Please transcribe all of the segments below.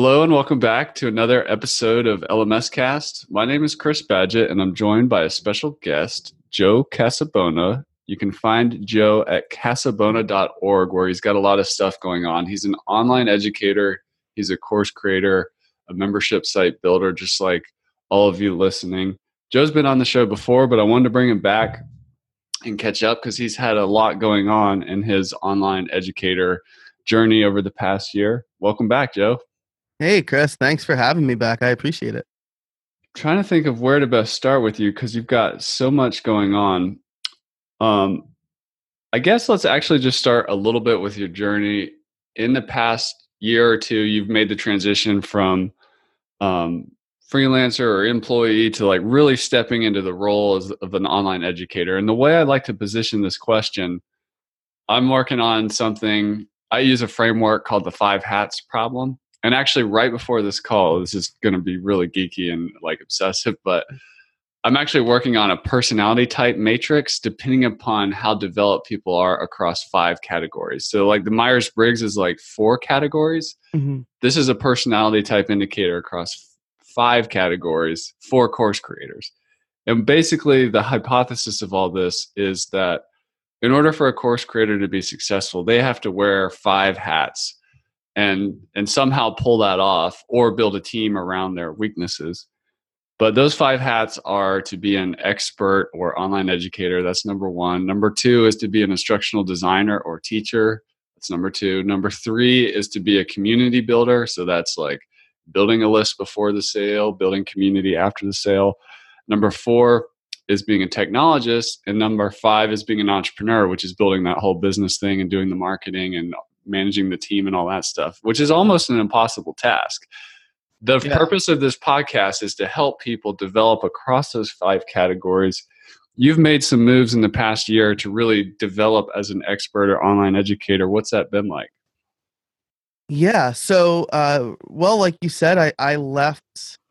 Hello and welcome back to another episode of LMS Cast. My name is Chris Badgett and I'm joined by a special guest, Joe Casabona. You can find Joe at casabona.org where he's got a lot of stuff going on. He's an online educator, he's a course creator, a membership site builder, just like all of you listening. Joe's been on the show before, but I wanted to bring him back and catch up because he's had a lot going on in his online educator journey over the past year. Welcome back, Joe. Hey, Chris, thanks for having me back. I appreciate it. trying to think of where to best start with you because you've got so much going on. Um, I guess let's actually just start a little bit with your journey. In the past year or two, you've made the transition from um, freelancer or employee to like really stepping into the role as, of an online educator. And the way I like to position this question, I'm working on something. I use a framework called the five hats problem and actually right before this call this is going to be really geeky and like obsessive but i'm actually working on a personality type matrix depending upon how developed people are across five categories. So like the myers-briggs is like four categories. Mm-hmm. this is a personality type indicator across five categories for course creators. And basically the hypothesis of all this is that in order for a course creator to be successful they have to wear five hats and and somehow pull that off or build a team around their weaknesses. But those five hats are to be an expert or online educator. That's number one. Number two is to be an instructional designer or teacher. That's number two. Number three is to be a community builder. So that's like building a list before the sale building community after the sale. Number four is being a technologist and number five is being an entrepreneur which is building that whole business thing and doing the marketing and managing the team and all that stuff, which is almost an impossible task. The yeah. purpose of this podcast is to help people develop across those five categories. You've made some moves in the past year to really develop as an expert or online educator. What's that been like? Yeah. So, uh, well, like you said, I, I left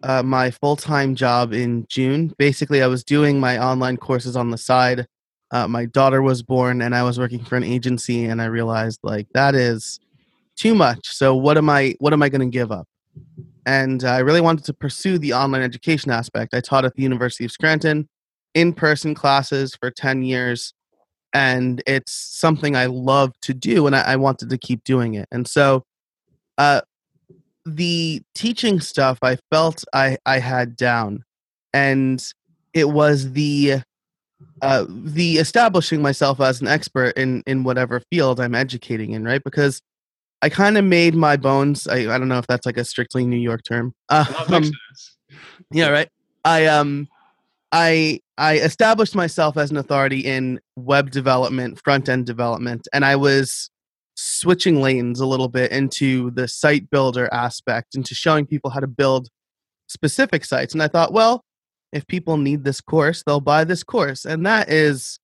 uh, my full time job in June. Basically, I was doing my online courses on the side uh, my daughter was born and I was working for an agency and I realized like that is too much. So what am I what am I going to give up? And I really wanted to pursue the online education aspect. I taught at the University of Scranton in-person classes for 10 years and it's something I love to do and I, I wanted to keep doing it. And so uh, the teaching stuff I felt I, I had down and it was the uh, the establishing myself as an expert in in whatever field I'm educating in, right? Because I kind of made my bones. I, I don't know if that's like a strictly New York term. Uh, um, yeah, right. I um I I established myself as an authority in web development, front end development, and I was switching lanes a little bit into the site builder aspect, into showing people how to build specific sites. And I thought, well, if people need this course, they'll buy this course. And that is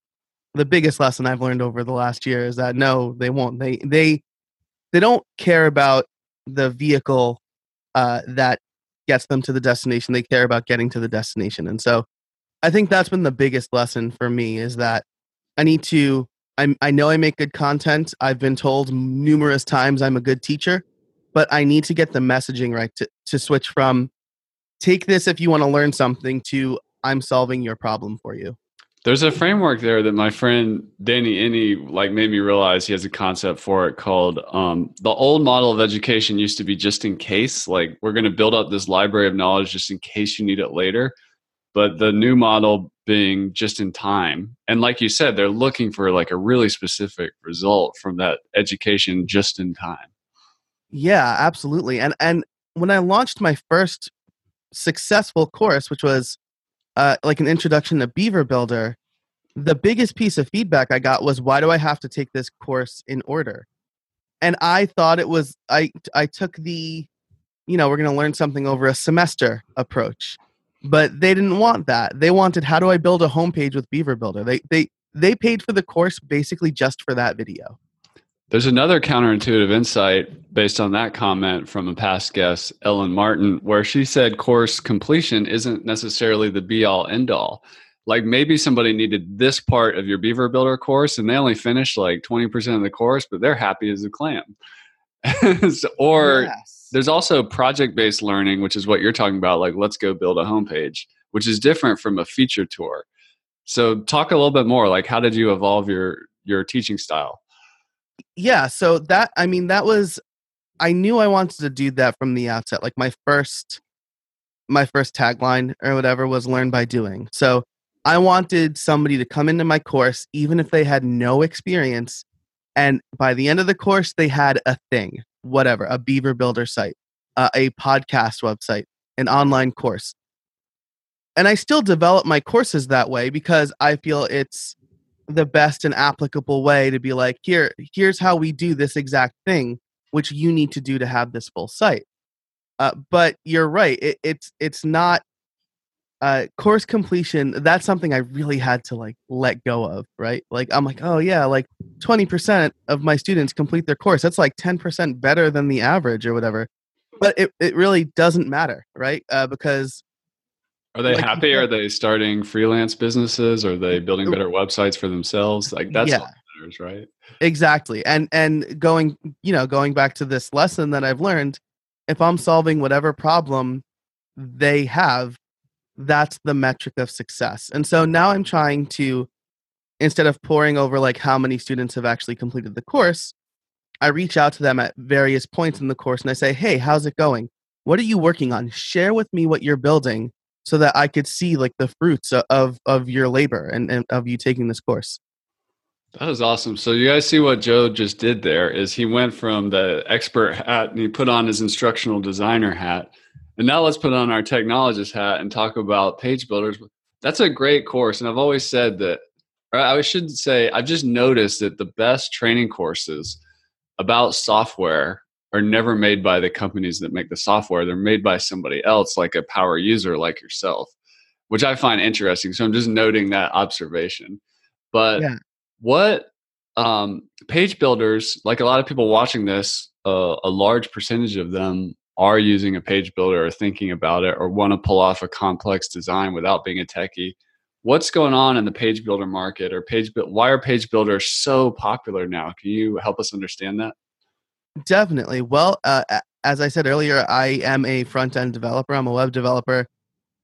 the biggest lesson I've learned over the last year is that no, they won't. They they they don't care about the vehicle uh, that gets them to the destination. They care about getting to the destination. And so I think that's been the biggest lesson for me is that I need to I'm, I know I make good content. I've been told numerous times I'm a good teacher, but I need to get the messaging right to, to switch from take this if you want to learn something to I'm solving your problem for you. There's a framework there that my friend Danny Iny like made me realize he has a concept for it called um, the old model of education used to be just in case, like we're going to build up this library of knowledge just in case you need it later. But the new model being just in time, and like you said, they're looking for like a really specific result from that education just in time. Yeah, absolutely. And and when I launched my first successful course, which was uh, like an introduction to Beaver Builder, the biggest piece of feedback I got was, "Why do I have to take this course in order?" And I thought it was I I took the you know, we're going to learn something over a semester approach. But they didn't want that. They wanted, how do I build a homepage with Beaver Builder? They, they, they paid for the course basically just for that video. There's another counterintuitive insight based on that comment from a past guest, Ellen Martin, where she said course completion isn't necessarily the be all end all. Like maybe somebody needed this part of your Beaver Builder course and they only finished like 20% of the course, but they're happy as a clam. or yes. there's also project based learning, which is what you're talking about. Like, let's go build a homepage, which is different from a feature tour. So, talk a little bit more. Like, how did you evolve your your teaching style? Yeah, so that I mean, that was I knew I wanted to do that from the outset. Like my first my first tagline or whatever was learn by doing. So I wanted somebody to come into my course, even if they had no experience, and by the end of the course, they had a thing, whatever, a Beaver Builder site, uh, a podcast website, an online course. And I still develop my courses that way because I feel it's the best and applicable way to be like, here, here's how we do this exact thing, which you need to do to have this full site. Uh, but you're right; it, it's it's not uh, course completion that's something i really had to like let go of right? Like i'm like oh yeah like 20% of my students complete their course that's like 10% better than the average or whatever. But it, it really doesn't matter right? Uh, because are they like, happy are they starting freelance businesses are they building better websites for themselves like that's yeah. what matters right exactly and and going you know going back to this lesson that i've learned if i'm solving whatever problem they have that's the metric of success. And so now I'm trying to, instead of pouring over like how many students have actually completed the course, I reach out to them at various points in the course and I say, hey, how's it going? What are you working on? Share with me what you're building so that I could see like the fruits of, of your labor and, and of you taking this course. That was awesome. So you guys see what Joe just did there is he went from the expert hat and he put on his instructional designer hat and now let's put on our technologist hat and talk about page builders. That's a great course. And I've always said that, I should say, I've just noticed that the best training courses about software are never made by the companies that make the software. They're made by somebody else, like a power user like yourself, which I find interesting. So I'm just noting that observation. But yeah. what um, page builders, like a lot of people watching this, uh, a large percentage of them are using a page builder or thinking about it or want to pull off a complex design without being a techie what's going on in the page builder market or page why are page builders so popular now can you help us understand that definitely well uh, as i said earlier i am a front end developer i'm a web developer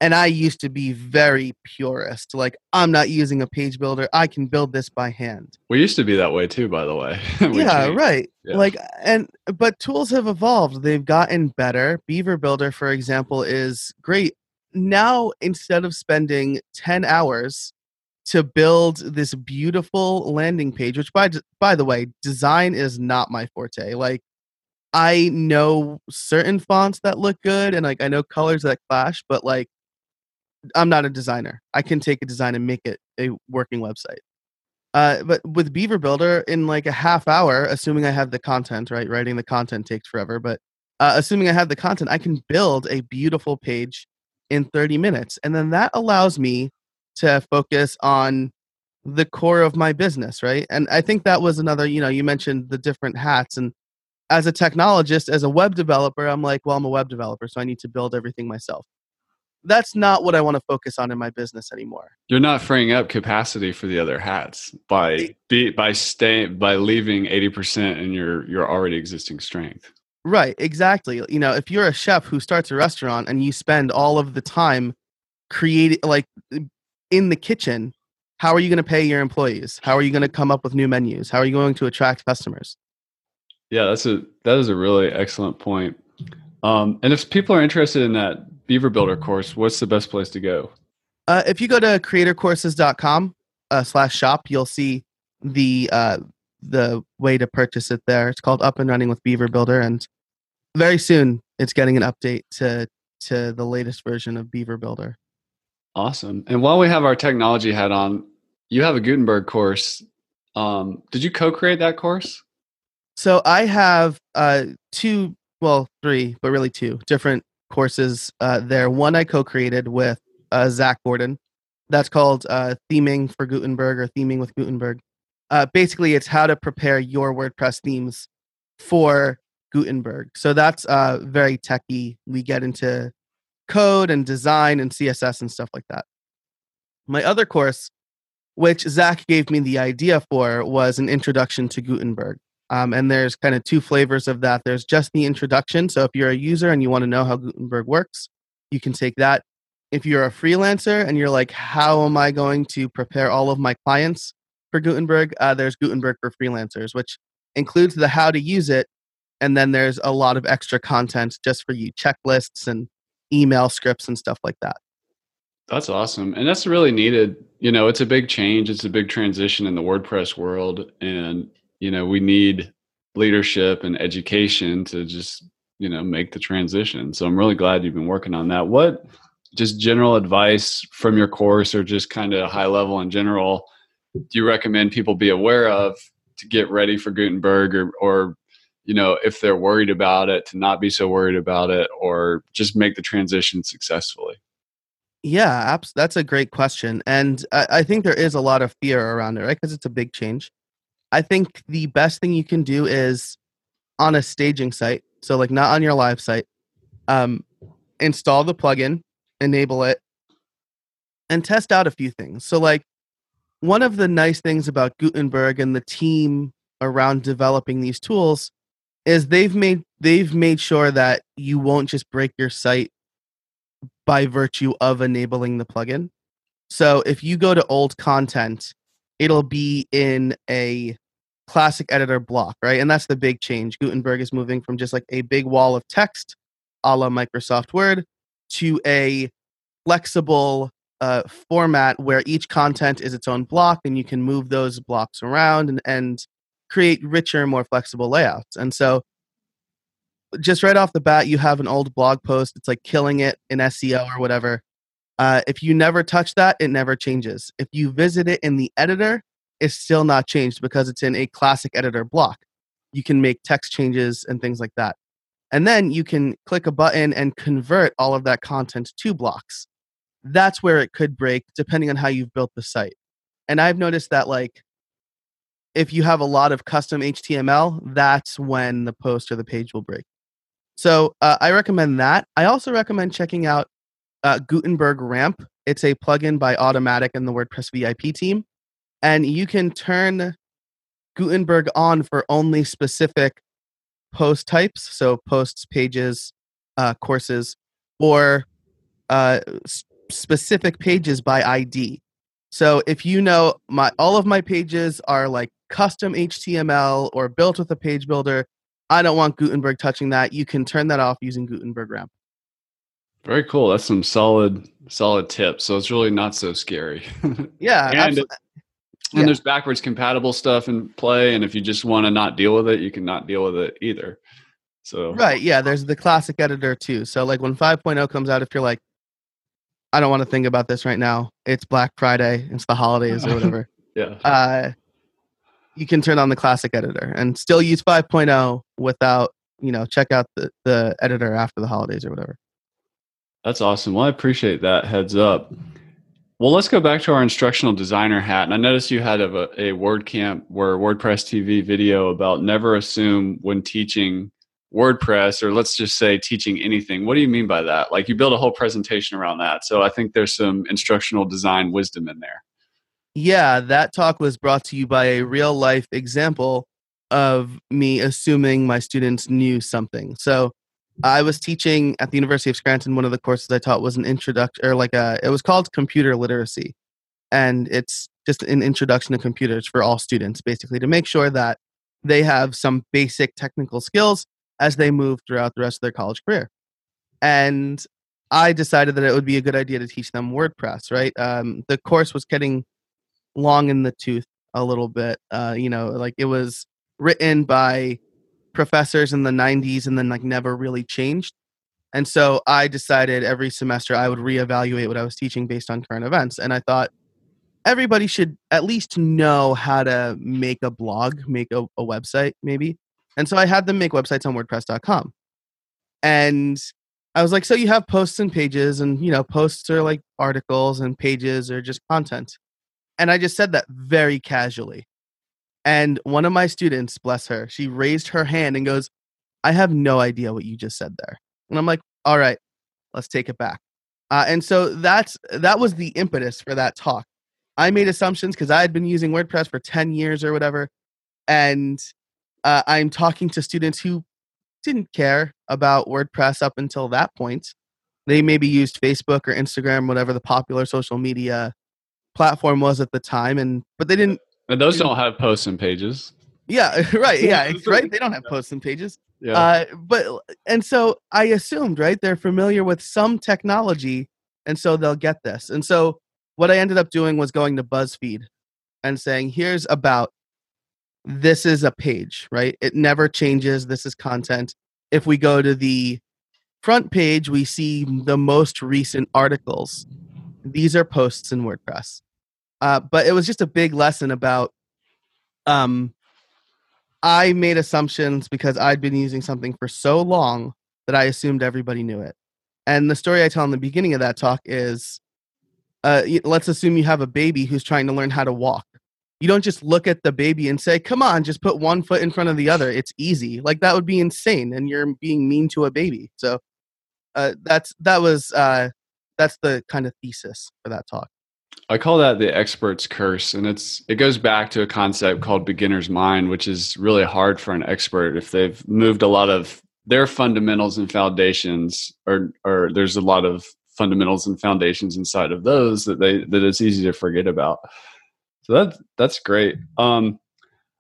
and I used to be very purist. Like, I'm not using a page builder. I can build this by hand. We used to be that way too, by the way. yeah, changed. right. Yeah. Like, and, but tools have evolved. They've gotten better. Beaver Builder, for example, is great. Now, instead of spending 10 hours to build this beautiful landing page, which by, by the way, design is not my forte. Like, I know certain fonts that look good and like I know colors that clash, but like I'm not a designer. I can take a design and make it a working website. Uh, but with Beaver Builder, in like a half hour, assuming I have the content, right? Writing the content takes forever, but uh, assuming I have the content, I can build a beautiful page in 30 minutes. And then that allows me to focus on the core of my business, right? And I think that was another, you know, you mentioned the different hats. And as a technologist, as a web developer, I'm like, well, I'm a web developer, so I need to build everything myself that's not what I want to focus on in my business anymore. You're not freeing up capacity for the other hats by be, by staying by leaving 80% in your your already existing strength. Right, exactly. You know, if you're a chef who starts a restaurant and you spend all of the time creating like in the kitchen, how are you going to pay your employees? How are you going to come up with new menus? How are you going to attract customers? Yeah, that's a that is a really excellent point. Um, and if people are interested in that Beaver Builder course, what's the best place to go? Uh, if you go to creatorcourses.com uh, slash shop, you'll see the uh, the way to purchase it there. It's called Up and Running with Beaver Builder, and very soon it's getting an update to to the latest version of Beaver Builder. Awesome. And while we have our technology hat on, you have a Gutenberg course. Um, did you co-create that course? So I have uh, two well, three, but really two different courses uh, there. One I co-created with uh, Zac Gordon. That's called uh, Theming for Gutenberg or Theming with Gutenberg. Uh, basically, it's how to prepare your WordPress themes for Gutenberg. So that's uh, very techy. We get into code and design and CSS and stuff like that. My other course, which Zac gave me the idea for, was an introduction to Gutenberg. Um, and there's kind of two flavors of that. There's just the introduction. So if you're a user and you want to know how Gutenberg works, you can take that. If you're a freelancer and you're like, how am I going to prepare all of my clients for Gutenberg? Uh, there's Gutenberg for freelancers, which includes the how to use it. And then there's a lot of extra content just for you checklists and email scripts and stuff like that. That's awesome. And that's really needed. You know, it's a big change, it's a big transition in the WordPress world. And you know we need leadership and education to just you know make the transition so i'm really glad you've been working on that what just general advice from your course or just kind of high level in general do you recommend people be aware of to get ready for gutenberg or or you know if they're worried about it to not be so worried about it or just make the transition successfully yeah that's a great question and I, I think there is a lot of fear around it right because it's a big change I think the best thing you can do is on a staging site, so like not on your live site, um, install the plugin, enable it, and test out a few things. So like one of the nice things about Gutenberg and the team around developing these tools is they've made they've made sure that you won't just break your site by virtue of enabling the plugin. So if you go to old content it'll be in a classic editor block, right? And that's the big change. Gutenberg is moving from just like a big wall of text a la Microsoft Word to a flexible uh, format where each content is its own block and you can move those blocks around and, and create richer, more flexible layouts. And so, just right off the bat, you have an old blog post. It's like killing it in SEO or whatever. Uh, if you never touch that, it never changes. If you visit it in the editor, it's still not changed because it's in a classic editor block. You can make text changes and things like that. And then you can click a button and convert all of that content to blocks. That's where it could break depending on how you've built the site. And I've noticed that, like, if you have a lot of custom HTML, that's when the post or the page will break. So uh, I recommend that. I also recommend checking out uh, Gutenberg Ramp. It's a plugin by Automattic and the WordPress VIP team. And you can turn Gutenberg on for only specific post types. So posts, pages, uh, courses, or uh, s- specific pages by ID. So if you know my all of my pages are like custom HTML or built with a page builder, I don't want Gutenberg touching that. You can turn that off using Gutenberg Ramp. Very cool. That's some solid, solid tips. So it's really not so scary. yeah, and, and yeah. there's backwards compatible stuff in play, and if you just want to not deal with it, you can not deal with it either. So right, yeah. There's the classic editor too. So like when 5.0 comes out, if you're like, I don't want to think about this right now. It's Black Friday. It's the holidays or whatever. yeah. Uh, you can turn on the classic editor and still use 5.0 without you know check out the, the editor after the holidays or whatever that's awesome. Well, I appreciate that heads up. Well, let's go back to our instructional designer hat. And I noticed you had a, a WordCamp where WordPress TV video about never assume when teaching WordPress, or let's just say teaching anything. What do you mean by that? Like you build a whole presentation around that. So I think there's some instructional design wisdom in there. Yeah, that talk was brought to you by a real life example of me assuming my students knew something. So I was teaching at the University of Scranton. One of the courses I taught was an introduction, or like a, it was called computer literacy, and it's just an introduction to computers for all students, basically to make sure that they have some basic technical skills as they move throughout the rest of their college career. And I decided that it would be a good idea to teach them WordPress. Right, um, the course was getting long in the tooth a little bit. Uh, you know, like it was written by professors in the 90s and then like never really changed. And so I decided every semester I would reevaluate what I was teaching based on current events. And I thought everybody should at least know how to make a blog, make a, a website, maybe. And so I had them make websites on WordPress.com. And I was like, so you have posts and pages, and you know, posts are like articles, and pages are just content. And I just said that very casually. And one of my students, bless her, she raised her hand and goes, I have no idea what you just said there. And I'm like, all right, let's take it back. Uh, and so that's that was the impetus for that talk. I made assumptions because I had been using WordPress for 10 years or whatever. And uh, I'm talking to students who didn't care about WordPress up until that point. They maybe used Facebook or Instagram, whatever the popular social media platform was at the time, and but they didn't. And those don't have posts and pages. Yeah, right. Yeah, right. They don't have posts and pages. Yeah. Uh, but and so I assumed, right? They're familiar with some technology, and so they'll get this. And so what I ended up doing was going to BuzzFeed and saying, "Here's about this is a page, right? It never changes. This is content. If we go to the front page, we see the most recent articles. These are posts in WordPress. Uh, but it was just a big lesson about um, I made assumptions because I'd been using something for so long that I assumed everybody knew it. And the story I tell in the beginning of that talk is uh, let's assume you have a baby who's trying to learn how to walk you don't just look at the baby and say, "Come on, just put one foot in front of the other. It's easy." Like that would be insane, and you're being mean to a baby. So uh, that's that was uh, that's the kind of thesis for that talk. I call that the expert's curse, and it's it goes back to a concept called beginner's mind, which is really hard for an expert if they've moved a lot of their fundamentals and foundations, or or there's a lot of fundamentals and foundations inside of those that they that it's easy to forget about. So that's that's great. Um,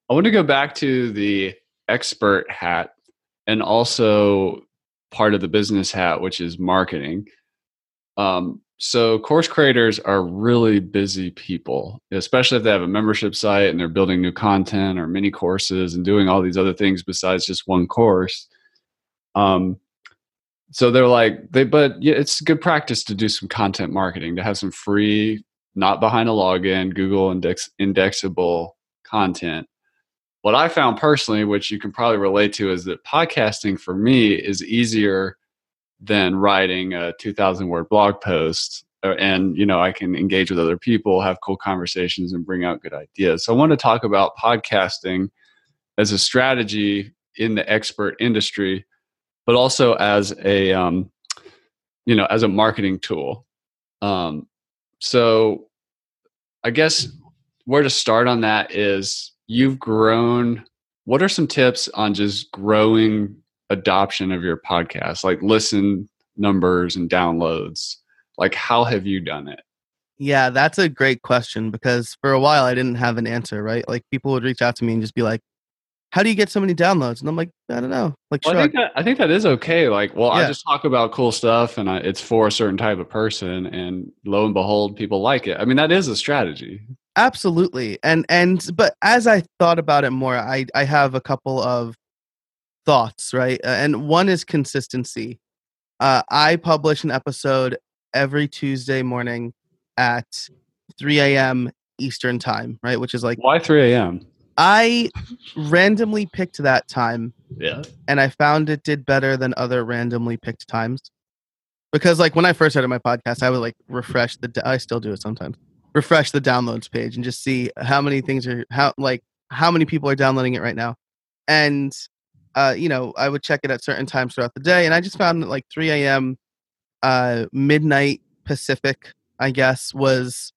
I want to go back to the expert hat and also part of the business hat, which is marketing. Um, so course creators are really busy people, especially if they have a membership site and they're building new content or mini courses and doing all these other things besides just one course. Um, so they're like they, but yeah, it's good practice to do some content marketing to have some free not behind a login, Google index indexable content. What I found personally, which you can probably relate to, is that podcasting for me is easier than writing a 2000 word blog post uh, and you know i can engage with other people have cool conversations and bring out good ideas so i want to talk about podcasting as a strategy in the expert industry but also as a um, you know as a marketing tool um, so I guess where to start on that is you've grown. What are some tips on just growing adoption of your podcast, like listen numbers and downloads? Like, how have you done it? Yeah, that's a great question because for a while I didn't have an answer, right? Like people would reach out to me and just be like, how do you get so many downloads? And I'm like, I don't know. Like, well, I think that I think that is okay. Like, well, yeah. I just talk about cool stuff, and I, it's for a certain type of person, and lo and behold, people like it. I mean, that is a strategy. Absolutely, and and but as I thought about it more, I I have a couple of thoughts, right? And one is consistency. Uh, I publish an episode every Tuesday morning at 3 a.m. Eastern time, right? Which is like why 3 a.m. I randomly picked that time. Yeah. And I found it did better than other randomly picked times. Because like when I first started my podcast, I would like refresh the I still do it sometimes. Refresh the downloads page and just see how many things are how like how many people are downloading it right now. And uh, you know, I would check it at certain times throughout the day. And I just found that like 3 a.m. uh midnight Pacific, I guess, was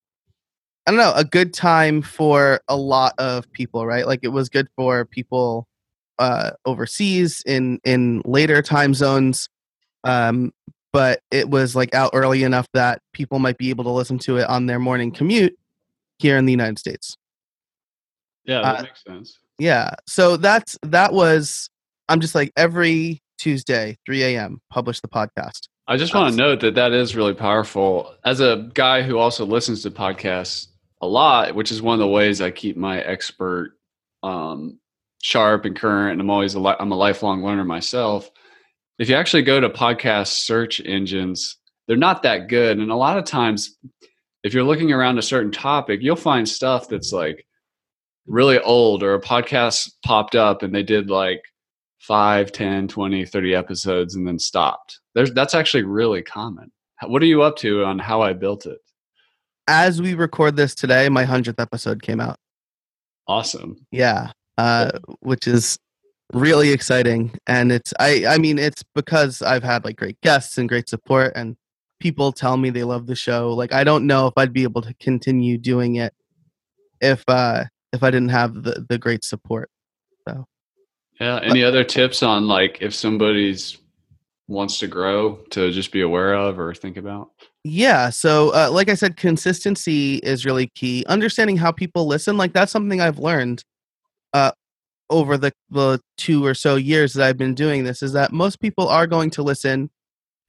I don't know, a good time for a lot of people, right? Like it was good for people uh, overseas in in later time zones, um, but it was like out early enough that people might be able to listen to it on their morning commute here in the United States. Yeah, that uh, makes sense. Yeah, so that's that was. I'm just like every Tuesday, 3 a.m. publish the podcast. I just want to note that that is really powerful. As a guy who also listens to podcasts, a lot, which is one of the ways I keep my expert um, sharp and current. And I'm always a li- I'm a lifelong learner myself. If you actually go to podcast search engines, they're not that good. And a lot of times, if you're looking around a certain topic, you'll find stuff that's like really old or a podcast popped up and they did like 5 10 20 30 episodes and then stopped there's that's actually really common what are you up to on how i built it As we record this today, my hundredth episode came out. awesome Yeah, uh, which is really exciting, and it's I I mean it's because I've had like great guests and great support, and people tell me they love the show. Like I don't know if I'd be able to continue doing it if uh if I didn't have the the great support. Yeah any other tips on like if somebody's wants to grow to just be aware of or think about Yeah. So, uh, like I said, consistency is really key. Understanding how people listen, like that's something I've learned uh, over the, the two or so years that I've been doing this is that most people are going to listen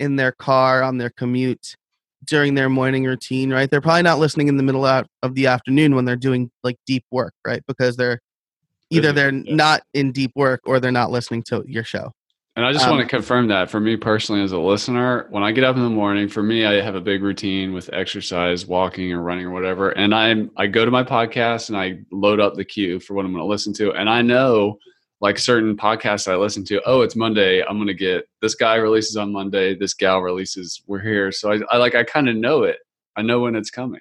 in their car, on their commute, during their morning routine, right? They're probably not listening in the middle of the afternoon when they're doing like deep work, right? Because they're either they're yeah. not in deep work or they're not listening to your show. And I just Um, want to confirm that for me personally, as a listener, when I get up in the morning, for me, I have a big routine with exercise, walking or running or whatever. And I'm I go to my podcast and I load up the queue for what I'm going to listen to. And I know, like certain podcasts I listen to, oh, it's Monday. I'm going to get this guy releases on Monday. This gal releases. We're here. So I, I like I kind of know it. I know when it's coming.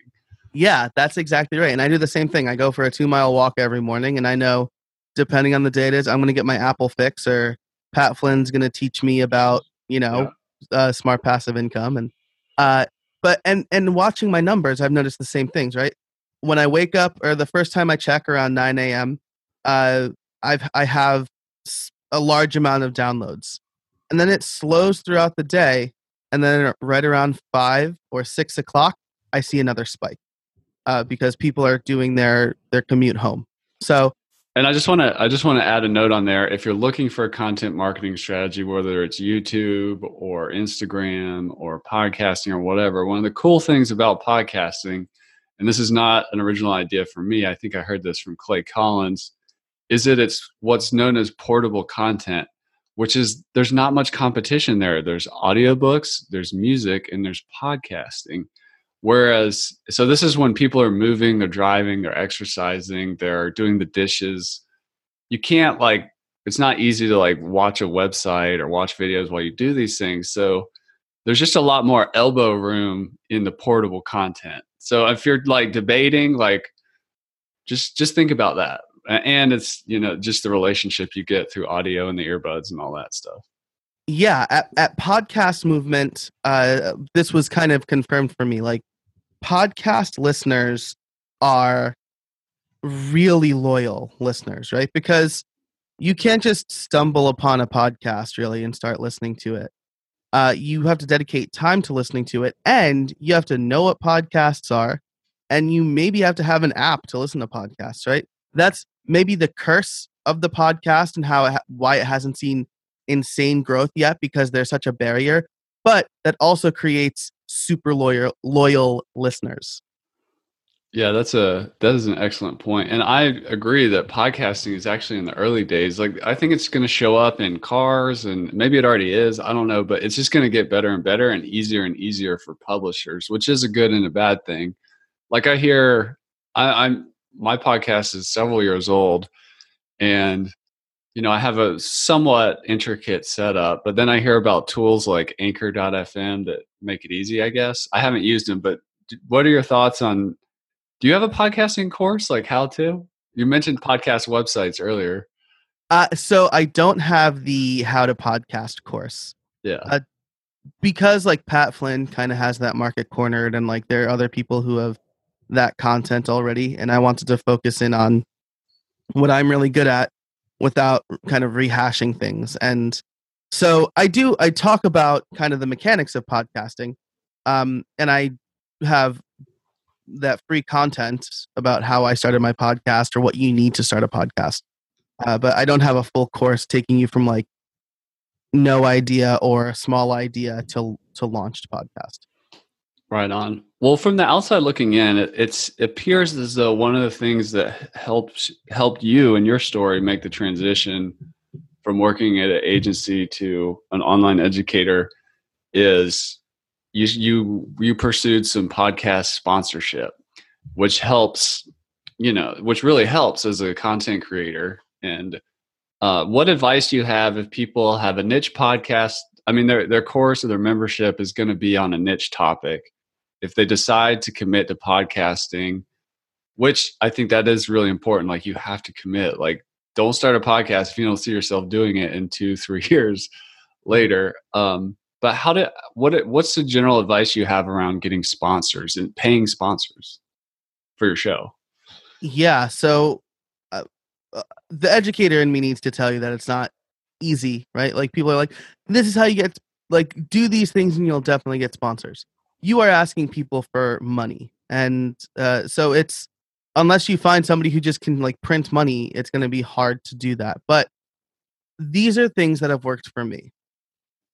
Yeah, that's exactly right. And I do the same thing. I go for a two mile walk every morning, and I know, depending on the day it is, I'm going to get my Apple fix, or Pat Flynn's going to teach me about you know uh, smart passive income, and uh, but and and watching my numbers, I've noticed the same things. Right when I wake up, or the first time I check around 9 a.m., uh, I've I have a large amount of downloads, and then it slows throughout the day, and then right around five or six o'clock, I see another spike uh, because people are doing their their commute home. So And I just want to I just want to add a note on there. If you're looking for a content marketing strategy, whether it's YouTube or Instagram or podcasting or whatever, one of the cool things about podcasting, and this is not an original idea for me, I think I heard this from Clay Collins, is that it's what's known as portable content, which is there's not much competition there. There's audiobooks, there's music, and there's podcasting. Whereas, so this is when people are moving, they're driving, they're exercising, they're doing the dishes. You can't like, it's not easy to like watch a website or watch videos while you do these things. So there's just a lot more elbow room in the portable content. So if you're like debating, like, just just think about that. And it's you know just the relationship you get through audio and the earbuds and all that stuff. yeah, at, at podcast movement, uh, this was kind of confirmed for me. Like podcast listeners are really loyal listeners, right? Because you can't just stumble upon a podcast really and start listening to it. Uh, you have to dedicate time to listening to it, and you have to know what podcasts are, and you maybe have to have an app to listen to podcasts, right? That's maybe the curse of the podcast and how it ha- why it hasn't seen insane growth yet because there's such a barrier, but that also creates super loyal loyal listeners. Yeah, that's a that is an excellent point, and I agree that podcasting is actually in the early days. Like, I think it's going to show up in cars, and maybe it already is. I don't know, but it's just going to get better and better, and easier and easier for publishers, which is a good and a bad thing. Like, I hear, I, I'm my podcast is several years old, and you know I have a somewhat intricate setup, but then I hear about tools like Anchor.fm that make it easy. I guess I haven't used them, but what are your thoughts on? Do you have a podcasting course like how to? You mentioned podcast websites earlier. Uh, so I don't have the how to podcast course Yeah. Uh, because like Pat Flynn kind of has that market cornered, and like there are other people who have that content already, and I wanted to focus in on what I'm really good at without kind of rehashing things. And so I do I talk about kind of the mechanics of podcasting, um, and I have that free content about how I started my podcast or what you need to start a podcast. Uh, but I don't have a full course taking you from like no idea or a small idea to to launched podcast. Right on. Well, from the outside looking in, it, it's it appears as though one of the things that helps helped you and your story make the transition from working at an agency to an online educator is you you you pursued some podcast sponsorship, which helps you know which really helps as a content creator and uh, what advice do you have if people have a niche podcast? I mean, their their course or their membership is going to be on a niche topic. If they decide to commit to podcasting, which I think that is really important, like you have to commit. Like, don't start a podcast if you don't see yourself doing it in two, three years later. Um, but how did what what's the general advice you have around getting sponsors and paying sponsors for your show? Yeah, so uh, uh, the educator in me needs to tell you that it's not easy, right? Like people are like, this is how you get like do these things and you'll definitely get sponsors. You are asking people for money, and uh, so it's unless you find somebody who just can like print money, it's going to be hard to do that. But these are things that have worked for me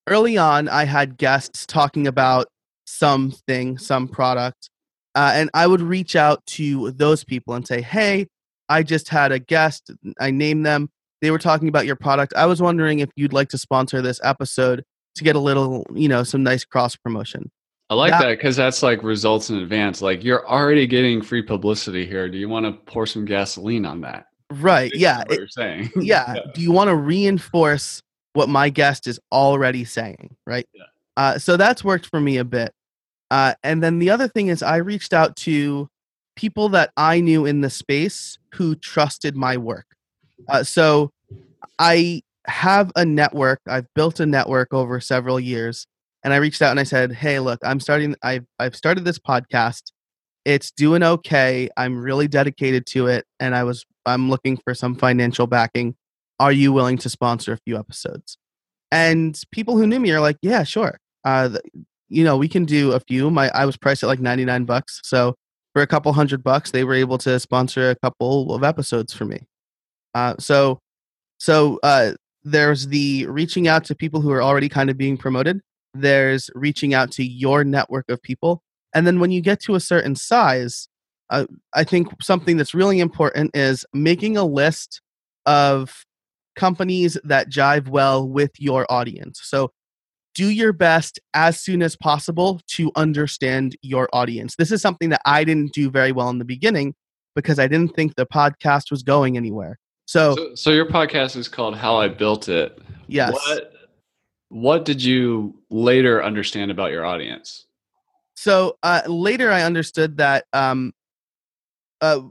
early on, I had guests talking about something, some product, uh, and I would reach out to those people and say, "Hey, I just had a guest. I named them. They were talking about your product. I was wondering if you'd like to sponsor this episode to get a little, you know, some nice cross promotion." I like that because that, that's like results in advance. Like you're already getting free publicity here. Do you want to pour some gasoline on that? Right. Yeah. It, you're saying. yeah. yeah. Do you want to reinforce what my guest is already saying, right? Yeah. Uh, so that's worked for me a bit. Uh, and then the other thing is, I reached out to people that I knew in the space who trusted my work. Uh, so I have a network. I've built a network over several years, and I reached out and I said, "Hey, look, I'm starting. I've I've started this podcast. It's doing okay. I'm really dedicated to it, and I was I'm looking for some financial backing are you willing to sponsor a few episodes? And people who knew me are like, yeah, sure. Uh, you know, we can do a few. My I was priced at like 99 bucks. So for a couple hundred bucks, they were able to sponsor a couple of episodes for me. Uh, so so uh, there's the reaching out to people who are already kind of being promoted. There's reaching out to your network of people. And then when you get to a certain size, uh, I think something that's really important is making a list of companies that jive well with your audience. So do your best as soon as possible to understand your audience. This is something that I didn't do very well in the beginning because I didn't think the podcast was going anywhere. So, so, so your podcast is called How I Built It. Yes. What, what did you later understand about your audience? So uh, later, I understood that um, uh,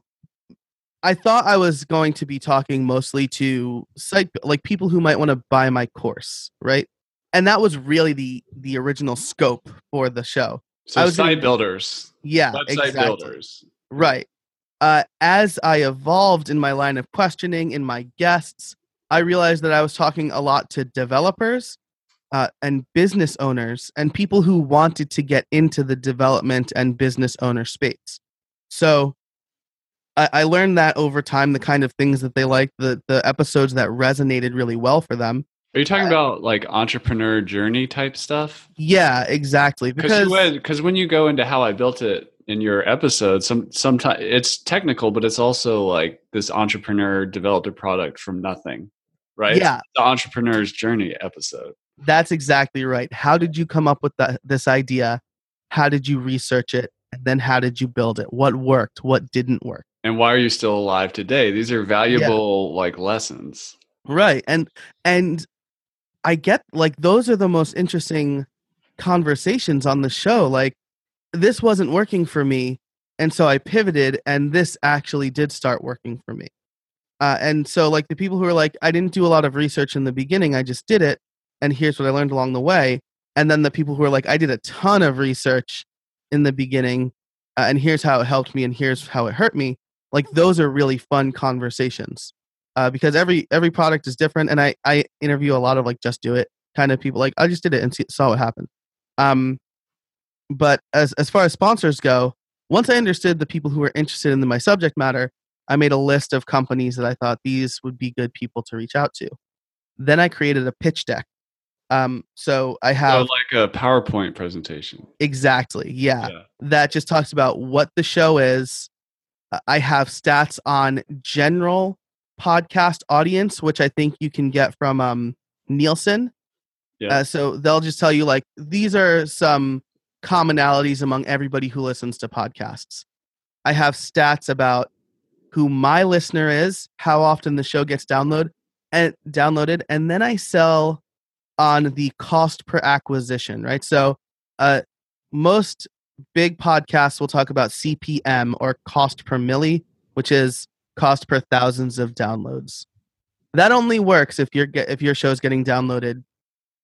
I thought I was going to be talking mostly to site like people who might want to buy my course, right? And that was really the the original scope for the show. So I was site builders. Yeah, website exactly. builders. Right. Uh, as I evolved in my line of questioning in my guests, I realized that I was talking a lot to developers uh, and business owners and people who wanted to get into the development and business owner space. So I, I learned that over time, the kind of things that they like, the the episodes that resonated really well for them. Are you talking uh, about like entrepreneur journey type stuff? Yeah, exactly. Because because when you go into how I built it in your episode, some sometimes it's technical, but it's also like this entrepreneur developed a product from nothing, right? Yeah, the entrepreneur's journey episode. That's exactly right. How did you come up with that this idea? How did you research it? And then how did you build it? What worked? What didn't work? and why are you still alive today these are valuable yeah. like lessons right and and i get like those are the most interesting conversations on the show like this wasn't working for me and so i pivoted and this actually did start working for me uh, and so like the people who are like i didn't do a lot of research in the beginning i just did it and here's what i learned along the way and then the people who are like i did a ton of research in the beginning uh, and here's how it helped me and here's how it hurt me like those are really fun conversations uh, because every every product is different and i i interview a lot of like just do it kind of people like i just did it and see, saw what happened um but as as far as sponsors go once i understood the people who were interested in the, my subject matter i made a list of companies that i thought these would be good people to reach out to. Then i created a pitch deck um so i have so like a powerpoint presentation exactly yeah. yeah that just talks about what the show is I have stats on general podcast audience, which I think you can get from um, Nielsen. Yeah. Uh, so they'll just tell you like these are some commonalities among everybody who listens to podcasts. I have stats about who my listener is, how often the show gets downloaded, and downloaded, and then I sell on the cost per acquisition, right? So, uh, most big podcasts will talk about CPM or cost per mille, which is cost per thousands of downloads. That only works if your if your show's getting downloaded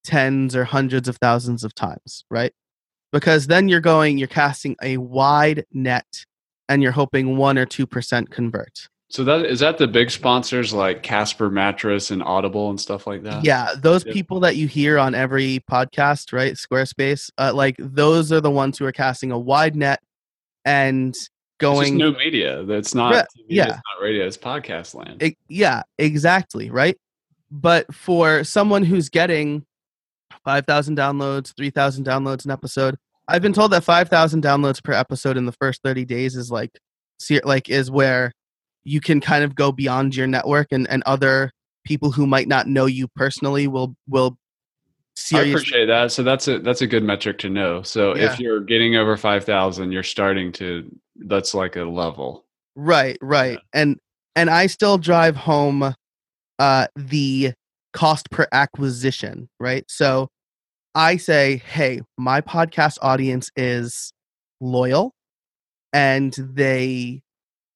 tens or hundreds of thousands of times, right? Because then you're going, you're casting a wide net, and you're hoping one or two percent convert. So that is that the big sponsors like Casper Mattress and Audible and stuff like that. Yeah, those people that you hear on every podcast, right? Squarespace, uh, like those are the ones who are casting a wide net and going new media. That's not TV, yeah, it's not radio. It's podcast land. It, yeah, exactly. Right. But for someone who's getting five thousand downloads, three thousand downloads an episode, I've been told that five thousand downloads per episode in the first thirty days is like, like is where you can kind of go beyond your network and, and other people who might not know you personally will will seriously I appreciate that. So that's a that's a good metric to know. So yeah. if you're getting over 5000, you're starting to that's like a level. Right, right. Yeah. And and I still drive home uh the cost per acquisition, right? So I say, "Hey, my podcast audience is loyal and they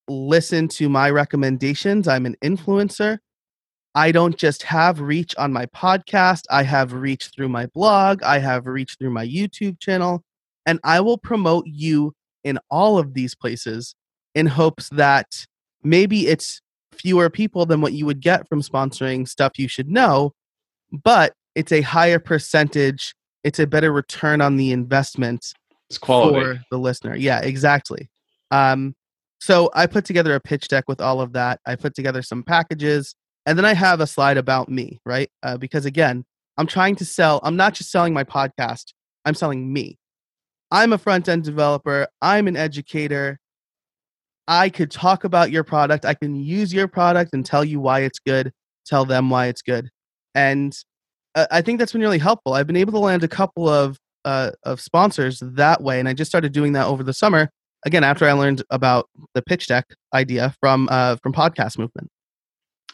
listen to my recommendations. I'm an influencer. I don't just have reach on my podcast, I have reach through my blog, I have reach through my YouTube channel, and I will promote you in all of these places in hopes that maybe it's fewer people than what you would get from sponsoring stuff you should know, but it's a higher percentage, it's a better return on the investment it's quality. for the listener. Yeah, exactly. Um, so I put together a pitch deck with all of that. I put together some packages, and then I have a slide about me, right? Uh, because again, I'm trying to sell. I'm not just selling my podcast. I'm selling me. I'm a front end developer. I'm an educator. I could talk about your product. I can use your product and tell you why it's good. Tell them why it's good, and uh, I think that's been really helpful. I've been able to land a couple of uh, of sponsors that way, and I just started doing that over the summer again after I learned about the pitch deck idea from uh, from Podcast Movement.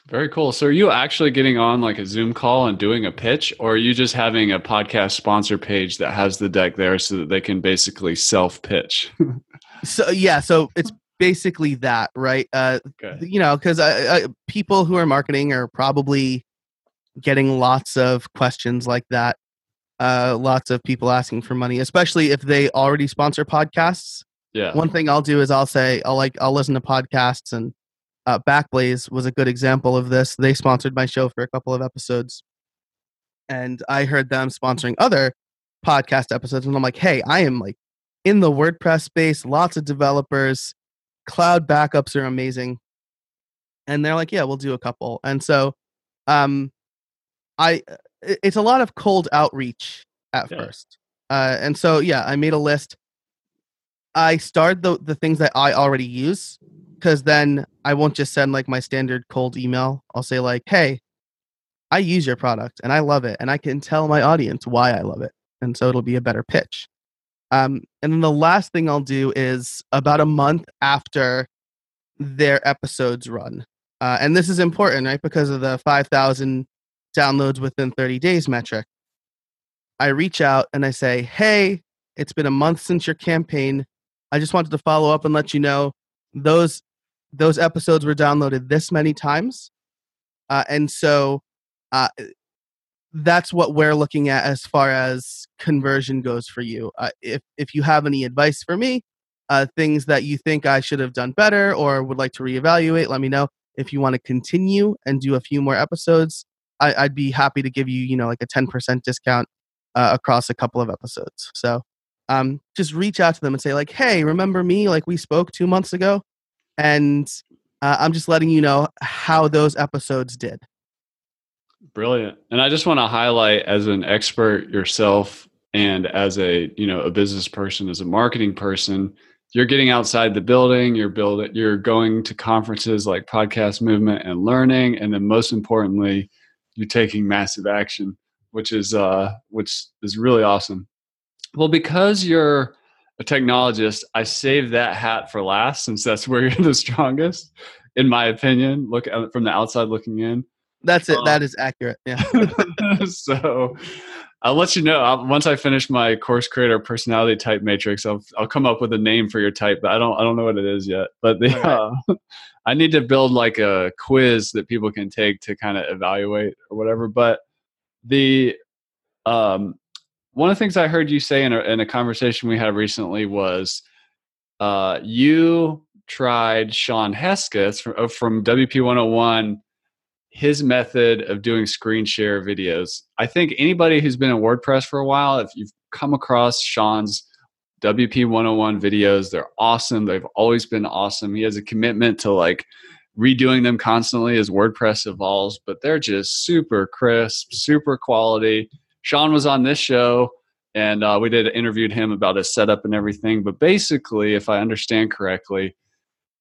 Very cool. So, are you actually getting on like a Zoom call and doing a pitch, or are you just having a podcast sponsor page that has the deck there so that they can basically self pitch? so, yeah. So it's basically that, right? Uh, okay. You know, because people who are marketing are probably getting lots of questions like that. Uh, lots of people asking for money, especially if they already sponsor podcasts yeah. One thing I'll do is I'll say I'll like I'll listen to podcasts and uh, Backblaze was a good example of this. They sponsored my show for a couple of episodes, and I heard them sponsoring other podcast episodes, and I'm like, hey, I am like in the WordPress space, lots of developers, cloud backups are amazing, and they're like, yeah, we'll do a couple, and so, um, I it's a lot of cold outreach at yeah. first, uh, and so yeah, I made a list I start the the things that I already use because then I won't just send like my standard cold email. I'll say like, "Hey, I use your product and I love it, and I can tell my audience why I love it," and so it'll be a better pitch. Um, and then the last thing I'll do is about a month after their episodes run, uh, and this is important, right? Because of the five thousand downloads within thirty days metric. I reach out and I say, "Hey, it's been a month since your campaign I just wanted to follow up and let you know those those episodes were downloaded this many times, uh, and so uh, that's what we're looking at as far as conversion goes for you. Uh, if if you have any advice for me, uh, things that you think I should have done better or would like to reevaluate, let me know. If you want to continue and do a few more episodes, I, would be happy to give you, you know, like a ten percent discount uh, across a couple of episodes. So um, just reach out to them and say like, "Hey, remember me? Like we spoke two months ago," and uh, I'm just letting you know how those episodes did. Brilliant, and I just want to highlight as an expert yourself and as a you know a business person, as a marketing person, you're getting outside the building. You're building. You're going to conferences like Podcast Movement and learning, and then most importantly, you're taking massive action, which is uh, which is really awesome. Well, because you're a technologist, I saved that hat for last since that's where you're the strongest, in my opinion. Look from the outside looking in. That's it. Um, that is accurate. Yeah. so I'll let you know I'll, once I finish my course creator personality type matrix. I'll I'll come up with a name for your type, but I don't I don't know what it is yet. But the, right. uh, I need to build like a quiz that people can take to kind of evaluate or whatever. But the um, one of the things I heard you say in a, in a conversation we had recently was uh, you tried Shawn Hesketh from, uh, from WP 101 his method of doing screen share videos. I think anybody who's been in WordPress for a while, if you've come across Shawn's WP 101 videos, they're awesome. They've always been awesome. He has a commitment to like redoing them constantly as WordPress evolves, but they're just super crisp, super quality. Shawn was on this show and uh, we did interviewed him about his setup and everything. But basically, if I understand correctly,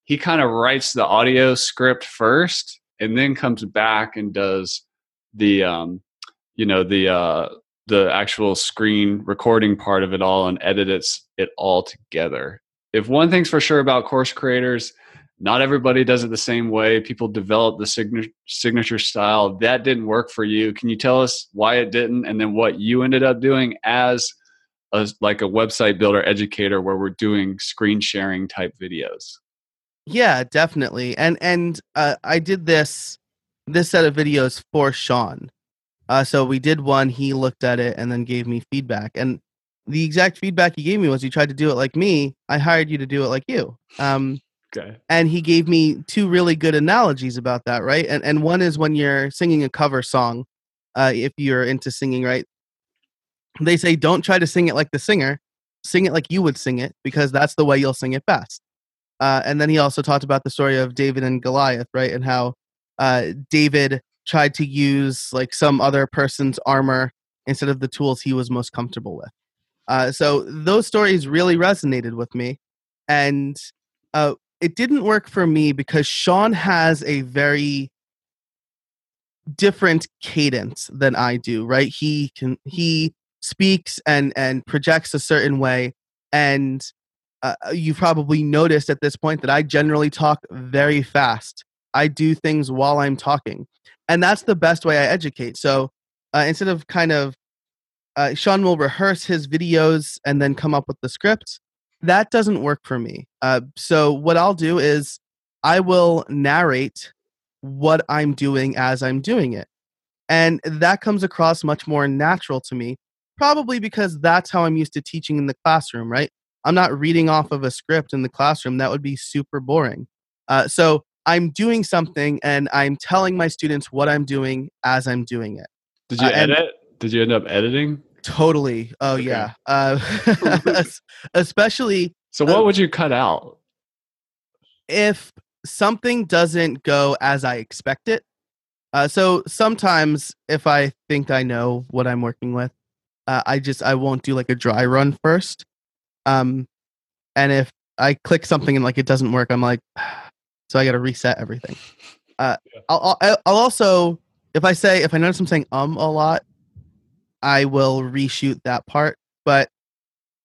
he kind of writes the audio script first and then comes back and does the um, you know the uh, the actual screen recording part of it all and edits it all together. If one thing's for sure about course creators, not everybody does it the same way. People develop the signature signature style. That didn't work for you. Can you tell us why it didn't, and then what you ended up doing as a, like a website builder educator, where we're doing screen sharing type videos? Yeah, definitely. And and uh, I did this this set of videos for Shawn. Uh, so we did one. He looked at it and then gave me feedback. And the exact feedback he gave me was, "You tried to do it like me. I hired you to do it like you." Um, okay. And he gave me two really good analogies about that, right? And and one is when you're singing a cover song, uh, if you're into singing, right? They say don't try to sing it like the singer. Sing it like you would sing it because that's the way you'll sing it best. Uh, and then he also talked about the story of David and Goliath, right? And how uh, David tried to use like some other person's armor instead of the tools he was most comfortable with. Uh, so those stories really resonated with me. And uh, it didn't work for me because Shawn has a very different cadence than I do, right? He can he speaks and and projects a certain way and uh, uh, you've probably noticed at this point that I generally talk very fast. I do things while I'm talking. And that's the best way I educate. So uh, instead of kind of, uh, Shawn will rehearse his videos and then come up with the script. That doesn't work for me. Uh, so what I'll do is I will narrate what I'm doing as I'm doing it. And that comes across much more natural to me, probably because that's how I'm used to teaching in the classroom, right? I'm not reading off of a script in the classroom. That would be super boring. Uh, so I'm doing something and I'm telling my students what I'm doing as I'm doing it. Did you uh, edit? Did you end up editing? Totally. Oh okay. yeah. Uh, especially. So what uh, would you cut out? If something doesn't go as I expect it. Uh, so sometimes if I think I know what I'm working with, uh, I just I won't do like a dry run first. Um, and if I click something and like it doesn't work, I'm like, so I got to reset everything. Uh, yeah. I'll, I'll, I'll also if I say if I notice I'm saying um a lot, I will reshoot that part. But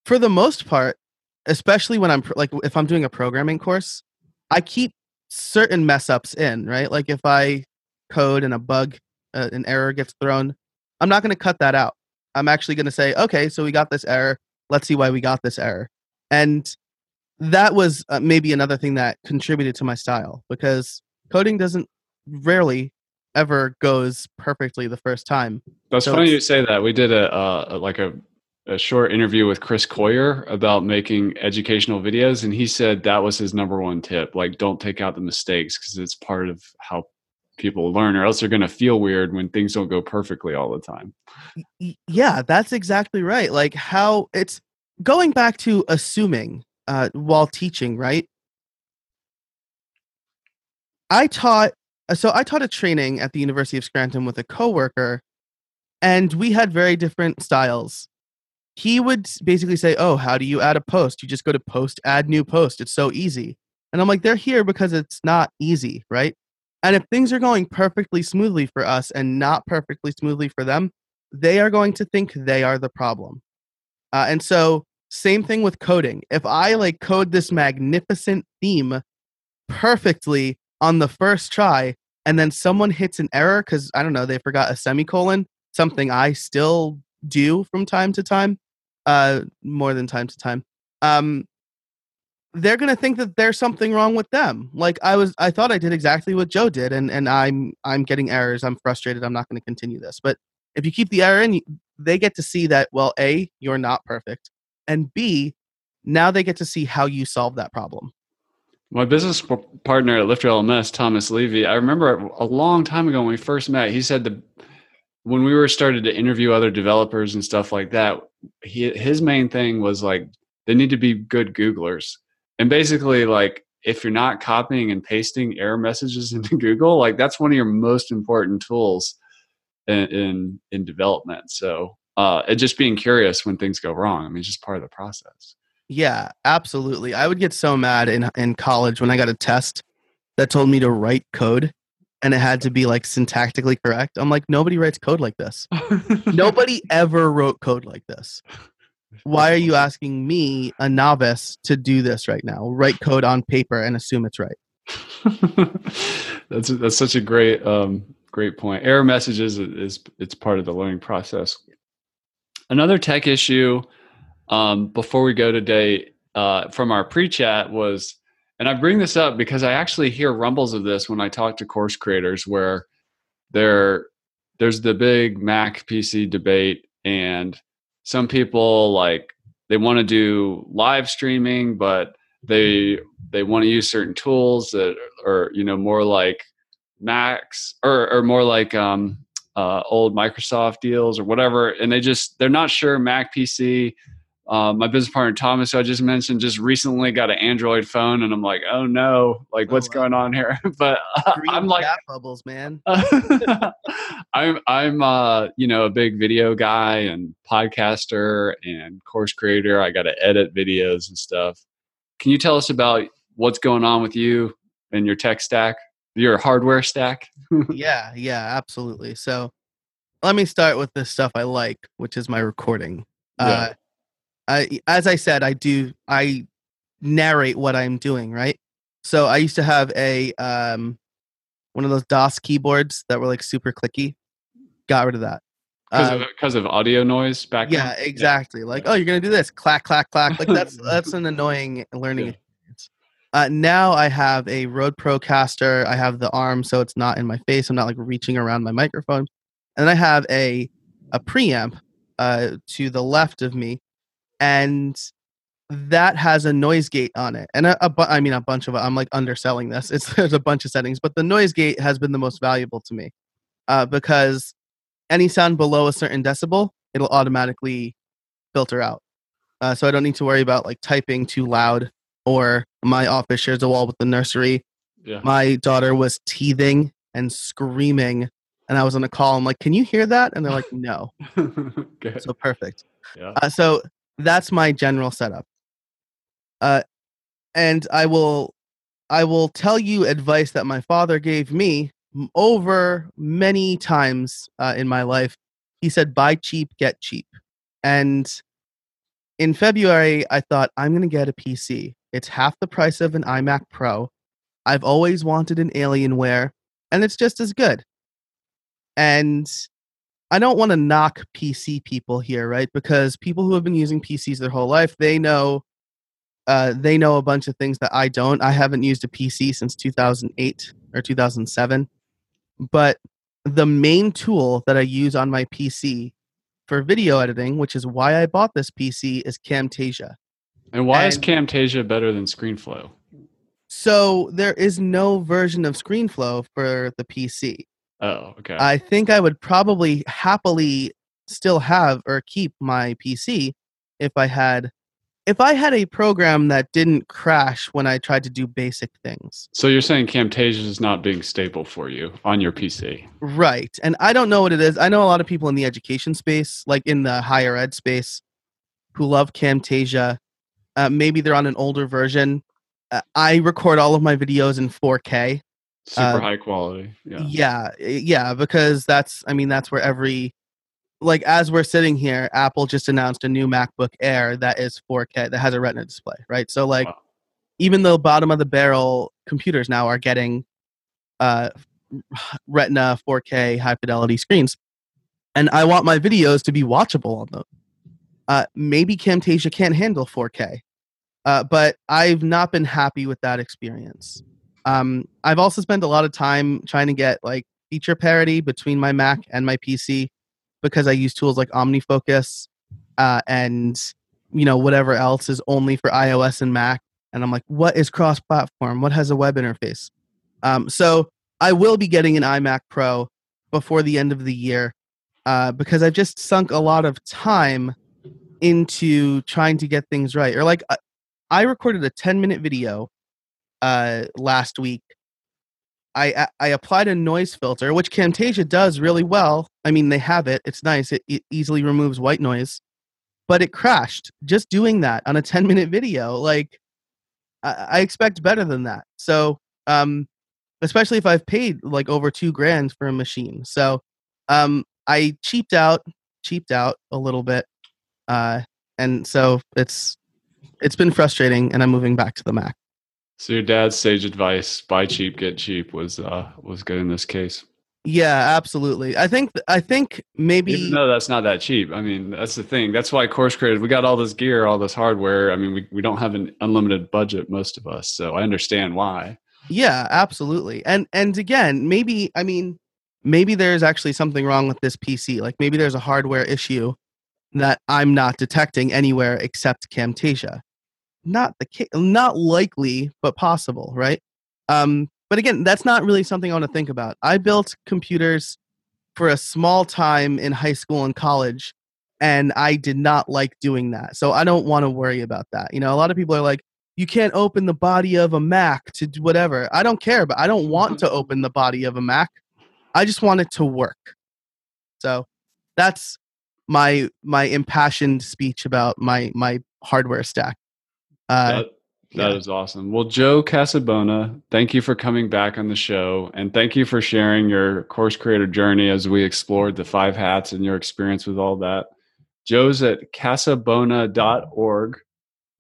for the most part, especially when I'm like if I'm doing a programming course, I keep certain mess ups in right. Like if I code and a bug, uh, an error gets thrown, I'm not going to cut that out. I'm actually going to say, okay, so we got this error let's see why we got this error and that was uh, maybe another thing that contributed to my style because coding doesn't rarely ever goes perfectly the first time. That's so funny you say that. We did a uh, like a, a short interview with chris coyier about making educational videos and he said that was his number one tip like don't take out the mistakes because it's part of how people learn or else they're going to feel weird when things don't go perfectly all the time. Yeah that's exactly right. Like how it's going back to assuming uh, while teaching right? I taught so i taught a training at the university of scranton with a coworker and we had very different styles. He would basically say oh how do you add a post? You just go to post add new post. It's so easy. And i'm like they're here because it's not easy right? And if things are going perfectly smoothly for us and not perfectly smoothly for them, they are going to think they are the problem. Uh, and so, same thing with coding. If I like code this magnificent theme perfectly on the first try, and then someone hits an error because I don't know they forgot a semicolon, something I still do from time to time, uh, more than time to time. Um, they're gonna think that there's something wrong with them. Like I was, I thought I did exactly what Joe did, and and I'm I'm getting errors. I'm frustrated. I'm not going to continue this. But if you keep the error in, they get to see that well, a you're not perfect, and b now they get to see how you solve that problem. My business partner at LifterLMS, Thomas Levy, I remember a long time ago when we first met, he said that when we were started to interview other developers and stuff like that, he, his main thing was like they need to be good Googlers. And basically, like if you're not copying and pasting error messages into Google, like that's one of your most important tools in in, in development. So uh, just being curious when things go wrong. I mean, it's just part of the process. Yeah, absolutely. I would get so mad in in college when I got a test that told me to write code and it had to be like syntactically correct. I'm like, nobody writes code like this. nobody ever wrote code like this. Why are you asking me, a novice, to do this right now? Write code on paper and assume it's right. that's that's such a great um, great point. Error messages is it's part of the learning process. Another tech issue um, before we go today uh, from our pre-chat was and i bring this up because i actually hear rumbles of this when i talk to course creators where there there's the big mac pc debate and some people like they want to do live streaming but they they want to use certain tools that are you know more like macs or, or more like um, uh, old microsoft deals or whatever and they just they're not sure mac pc um, my business partner Thomas, who I just mentioned, just recently got an Android phone, and I'm like, oh no, like oh, what's wow. going on here? but uh, I'm like bubbles, man. I'm I'm uh, you know a big video guy and podcaster and course creator. I got to edit videos and stuff. Can you tell us about what's going on with you and your tech stack, your hardware stack? yeah, yeah, absolutely. So let me start with the stuff I like, which is my recording. Yeah. Uh, I, as I said, I do I narrate what I'm doing, right? So I used to have a um, one of those Das Keyboards that were like super clicky. Got rid of that because um, of of audio noise back. Yeah, exactly. Yeah. Like, oh, you're gonna do this, clack, clack, clack. Like that's that's an annoying learning yeah. experience. Uh, now I have a Rode Procaster. I have the arm, so it's not in my face. I'm not like reaching around my microphone. And then I have a a preamp uh, to the left of me and that has a noise gate on it and a, a bu- I mean a bunch of i'm like underselling this it's there's a bunch of settings but the noise gate has been the most valuable to me uh, because any sound below a certain decibel it'll automatically filter out uh, so i don't need to worry about like typing too loud or my office shares a wall with the nursery yeah. my daughter was teething and screaming and i was on a call i'm like can you hear that and they're like no so perfect yeah. Uh, so that's my general setup. Uh, and I will, I will tell you advice that my father gave me over many times uh, in my life. He said, "Buy cheap, get cheap." And in February, I thought I'm going to get a PC. It's half the price of an iMac Pro. I've always wanted an Alienware, and it's just as good. And I don't want to knock PC people here, right? Because people who have been using PCs their whole life, they know uh, they know a bunch of things that I don't. I haven't used a PC since 2008 or 2007. But the main tool that I use on my PC for video editing, which is why I bought this PC, is Camtasia. And why and is Camtasia better than ScreenFlow? So there is no version of ScreenFlow for the PC. Oh, okay. I think I would probably happily still have or keep my PC if I had if I had a program that didn't crash when I tried to do basic things. So you're saying Camtasia is not being stable for you on your PC. Right. And I don't know what it is. I know a lot of people in the education space, like in the higher ed space, who love Camtasia. Uh, maybe they're on an older version. Uh, I record all of my videos in 4K super uh, high quality yeah yeah yeah because that's i mean that's where every like as we're sitting here apple just announced a new macbook air that is 4k that has a retina display right so like wow. even though bottom of the barrel computers now are getting uh Retina 4K high fidelity screens, and I want my videos to be watchable on them. Uh, maybe Camtasia can't handle 4K, uh, but I've not been happy with that experience. Um, I've also spent a lot of time trying to get like feature parity between my Mac and my PC because I use tools like OmniFocus uh, and you know whatever else is only for iOS and Mac. And I'm like, what is cross-platform? What has a web interface? Um, so I will be getting an iMac Pro before the end of the year uh, because I've just sunk a lot of time into trying to get things right. Or like, uh, I recorded a 10 minute video uh, last week. I, I applied a noise filter, which Camtasia does really well. I mean, they have it. It's nice. It, it easily removes white noise, but it crashed just doing that on a 10 minute video. Like, I, I expect better than that. So, um, especially if I've paid like over two grand for a machine. So, um, I cheaped out, cheaped out a little bit, uh, and so it's it's been frustrating, and I'm moving back to the Mac. So your dad's sage advice: buy cheap, get cheap was uh, was good in this case. Yeah, absolutely. I think I think maybe Even though that's not that cheap. I mean, that's the thing. That's why course creators we got all this gear, all this hardware. I mean, we, we don't have an unlimited budget, most of us. So I understand why. Yeah, absolutely. And and again, maybe I mean, maybe there's actually something wrong with this PC. Like maybe there's a hardware issue that I'm not detecting anywhere except Camtasia. Not the case, not likely, but possible, right? Um, but again, that's not really something I want to think about. I built computers for a small time in high school and college, and I did not like doing that. So I don't want to worry about that. You know, a lot of people are like, you can't open the body of a Mac to do whatever. I don't care, but I don't want to open the body of a Mac. I just want it to work. So that's my my impassioned speech about my my hardware stack. Uh, that, that yeah. is awesome. Well, Joe Casabona, thank you for coming back on the show, and thank you for sharing your course creator journey as we explored the five hats and your experience with all that. Joe's at casabona.org.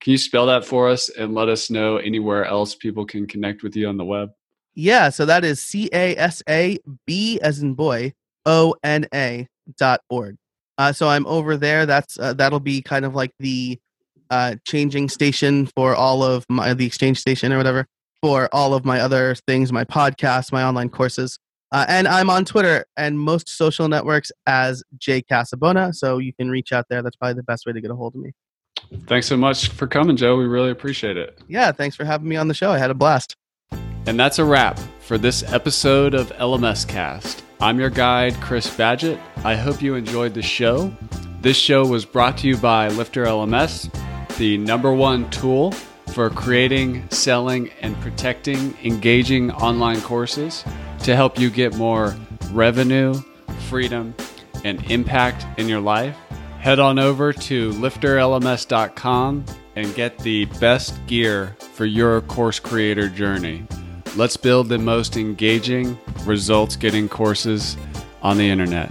Can you spell that for us and let us know anywhere else people can connect with you on the web? Yeah, so that is C A S A B as in boy O N A dot org. Uh, so I'm over there. That's uh, that'll be kind of like the uh, changing station for all of my the exchange station or whatever for all of my other things, my podcast, my online courses. Uh, and I'm on Twitter and most social networks as Jay Casabona. So you can reach out there. That's probably the best way to get a hold of me. Thanks so much for coming, Joe. We really appreciate it. Yeah, thanks for having me on the show. I had a blast. And that's a wrap for this episode of LMScast. I'm your guide, Chris Badgett. I hope you enjoyed the show. This show was brought to you by LifterLMS, the number one tool for creating, selling, and protecting engaging online courses to help you get more revenue, freedom, and impact in your life. Head on over to lifterlms.com and get the best gear for your course creator journey. Let's build the most engaging, results getting courses on the internet.